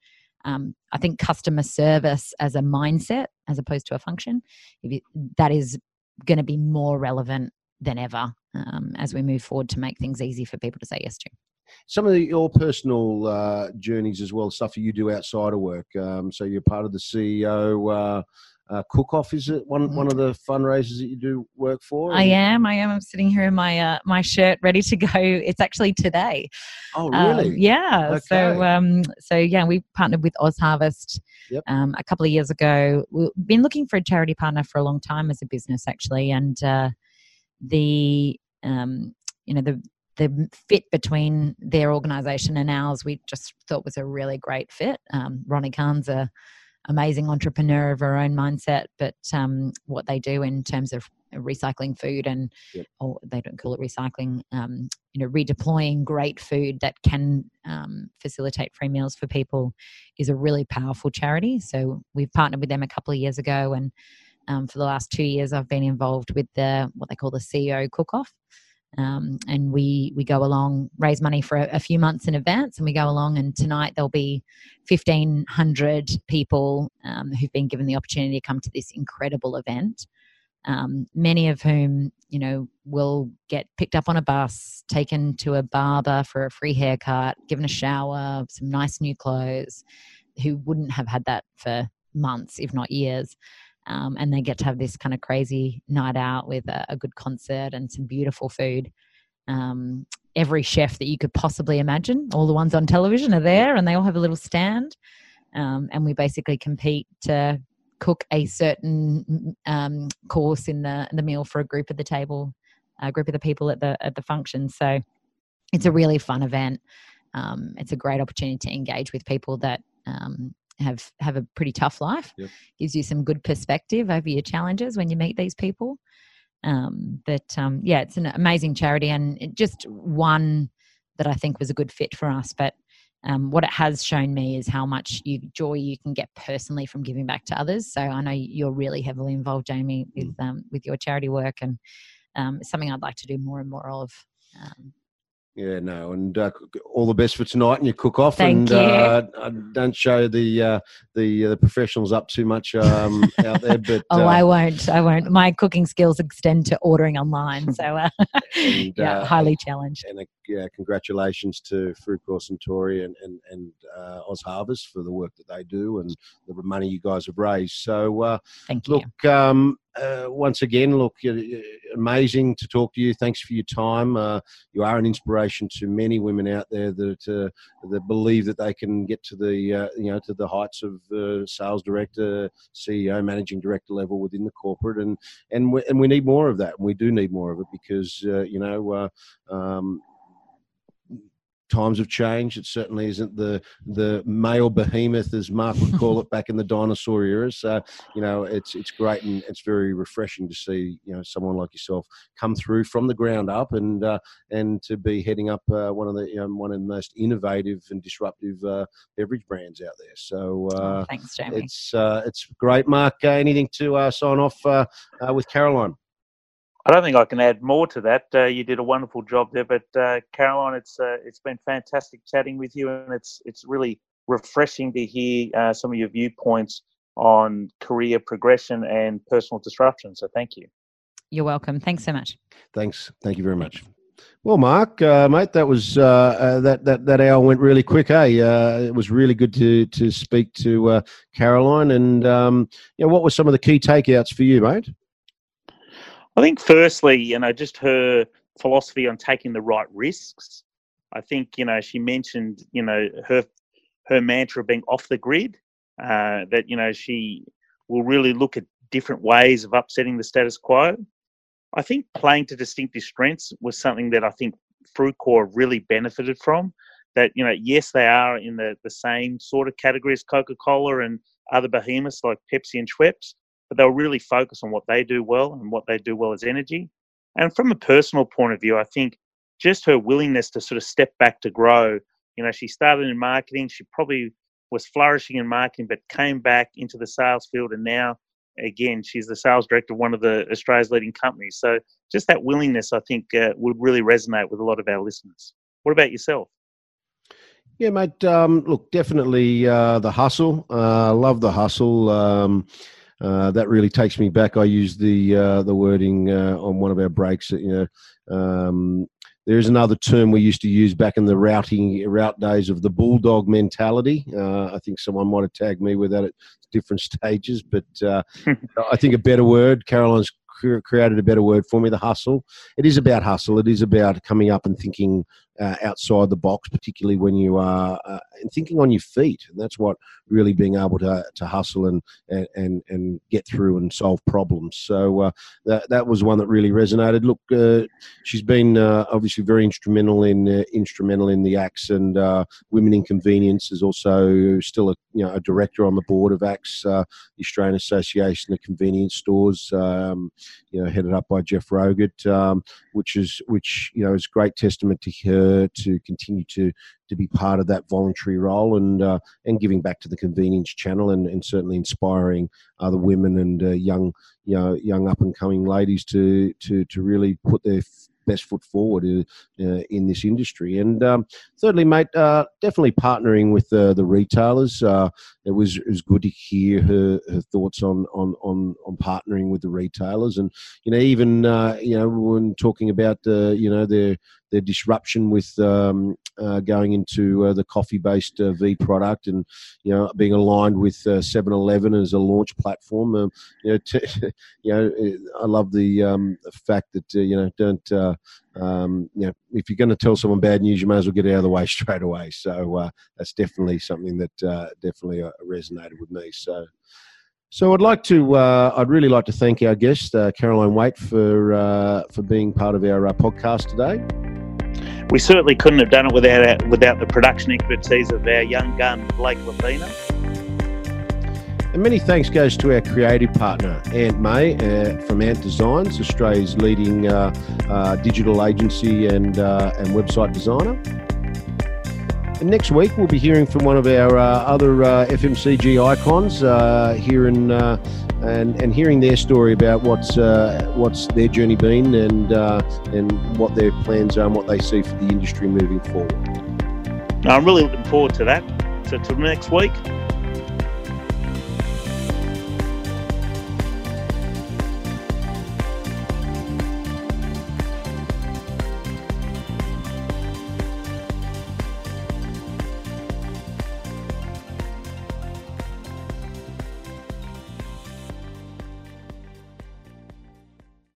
um, I think customer service as a mindset as opposed to a function, you, that is going to be more relevant than ever um, as we move forward to make things easy for people to say yes to. Some of the, your personal uh, journeys as well, stuff that you do outside of work. Um, so you're part of the CEO uh, uh, cook off. Is it one one of the fundraisers that you do work for? I am. I am. I'm sitting here in my uh, my shirt, ready to go. It's actually today. Oh, really? Um, yeah. Okay. So um, so yeah, we partnered with Oz Harvest yep. um, a couple of years ago. We've been looking for a charity partner for a long time as a business, actually, and uh, the um, you know the the fit between their organization and ours we just thought was a really great fit um, Ronni Kahn's a amazing entrepreneur of her own mindset but um, what they do in terms of recycling food and yep. or they don't call it recycling um, you know redeploying great food that can um, facilitate free meals for people is a really powerful charity so we've partnered with them a couple of years ago and um, for the last two years, I've been involved with the what they call the CEO cook off. Um, and we we go along raise money for a, a, few months in advance and we go along and tonight there'll be 1500 people um, who've been given the opportunity to come to this incredible event um, many of whom you know will get picked up on a bus taken to a barber for a free haircut given a shower some nice new clothes who wouldn't have had that for months if not years um, and they get to have this kind of crazy night out with a, a good concert and some beautiful food. Um, every chef that you could possibly imagine, all the ones on television are there, and they all have a little stand. Um, and we basically compete to cook a certain um, course in the the meal for a group at the table, a group of the people at the at the function. So it's a really fun event. Um, it's a great opportunity to engage with people that um, have have a pretty tough life. Yep. Gives you some good perspective over your challenges when you meet these people. Um, but um, yeah, it's an amazing charity and just one that I think was a good fit for us. But um, what it has shown me is how much you, joy you can get personally from giving back to others. So I know you're really heavily involved, Jamie, with mm. um, with your charity work, and um, it's something I'd like to do more and more of. Yeah, no, and uh, all the best for tonight, and you cook off, Thank and you. Uh, don't show the uh, the uh, the professionals up too much um, out there. But oh, I uh, won't. I won't. My cooking skills extend to ordering online, so uh, and, yeah, highly challenged. And yeah, congratulations to Fruit Course Tori and and, and Oz Harvest for the work that they do and the money you guys have raised. So, thank you. Look, um, uh, once again, look, amazing to talk to you. Thanks for your time. Uh, you are an inspiration to many women out there that uh, that believe that they can get to the uh, you know to the heights of uh, sales director, CEO, managing director level within the corporate, and and we, and we need more of that. And we do need more of it because you know. Um, times have changed. It certainly isn't the the male behemoth as Mark would call it back in the dinosaur era. So you know, it's it's great and it's very refreshing to see you know someone like yourself come through from the ground up and uh, and to be heading up uh, one of the one of the most innovative and disruptive uh, beverage brands out there. So oh, uh, thanks, Jamie. It's uh, it's great, Mark. Uh, anything to sign off with Caroline? I don't think I can add more to that. Uh, you did a wonderful job there, but uh, Caroline, it's uh, it's been fantastic chatting with you, and it's it's really refreshing to hear uh, some of your viewpoints on career progression and personal disruption. So, thank you. You're welcome. Thanks so much. Thanks. Thank you very much. Well, Mark, uh, mate, that was uh, uh, that that that hour went really quick. Hey, uh, it was really good to to speak to uh, Caroline. And um, you know, what were some of the key takeouts for you, mate? I think, firstly, you know, just her philosophy on taking the right risks. I think you know she mentioned you know her her mantra being off the grid. Uh, that you know she will really look at different ways of upsetting the status quo. I think playing to distinctive strengths was something that I think Frucor really benefited from. That you know, yes, they are in the the same sort of category as Coca Cola and other behemoths like Pepsi and Schweppes, but they'll really focus on what they do well and what they do well as energy. And from a personal point of view, I think just her willingness to sort of step back to grow. You know, she started in marketing. She probably was flourishing in marketing, but came back into the sales field, and now again, she's the sales director of one of the Australia's leading companies. So just that willingness, I think, uh, would really resonate with a lot of our listeners. What about yourself? Yeah, mate. Um, look, definitely uh, the hustle. Uh, love the hustle. Um, uh, that really takes me back. I use the uh, the wording uh, on one of our breaks. You know, um, there is another term we used to use back in the routing route days of the bulldog mentality. Uh, I think someone might have tagged me with that at different stages, but uh, I think a better word. Caroline's created a better word for me. The hustle. It is about hustle. It is about coming up and thinking uh, outside the box, particularly when you are uh, thinking on your feet. And that's what really being able to, to hustle and, and, and get through and solve problems. So uh, that, that was one that really resonated. Look, uh, she's been uh, obviously very instrumental in uh, instrumental in the AACS and Women in Convenience is also still a, you know, a director on the board of AACS, the Australian Association of Convenience Stores, um, you know, headed up by Jeff Rogut, um, which is which you know is great testament to her to continue to to be part of that voluntary role and uh, and giving back to the convenience channel and, and certainly inspiring other women and uh, young you know young up and coming ladies to to to really put their best foot forward in, uh, in this industry. And um, thirdly, mate, uh, definitely partnering with uh, the retailers. Uh, it was it was good to hear her, her thoughts on, on on on partnering with the retailers, and you know even uh, you know when talking about uh, you know their their disruption with um, uh, going into uh, the coffee-based uh, V product, and you know being aligned with 7-Eleven as a launch platform. Um, you know, t- you know, I love the, um, the fact that you know don't um, you know, if you're going to tell someone bad news, you may as well get it out of the way straight away. So uh, that's definitely something that uh, definitely uh, resonated with me. So, so I'd like to, uh, I'd really like to thank our guest uh, Caroline Waite for uh, for being part of our podcast today. We certainly couldn't have done it without without the production expertise of our young gun Blake Lapina. And many thanks goes to our creative partner, Ant May uh, from Ant Designs, Australia's leading uh, uh, digital agency and, uh, and website designer. And next week, we'll be hearing from one of our uh, other uh, FMCG icons here in, and, and hearing their story about what's, what's their journey been and, and what their plans are and what they see for the industry moving forward. I'm really looking forward to that. So, till next week,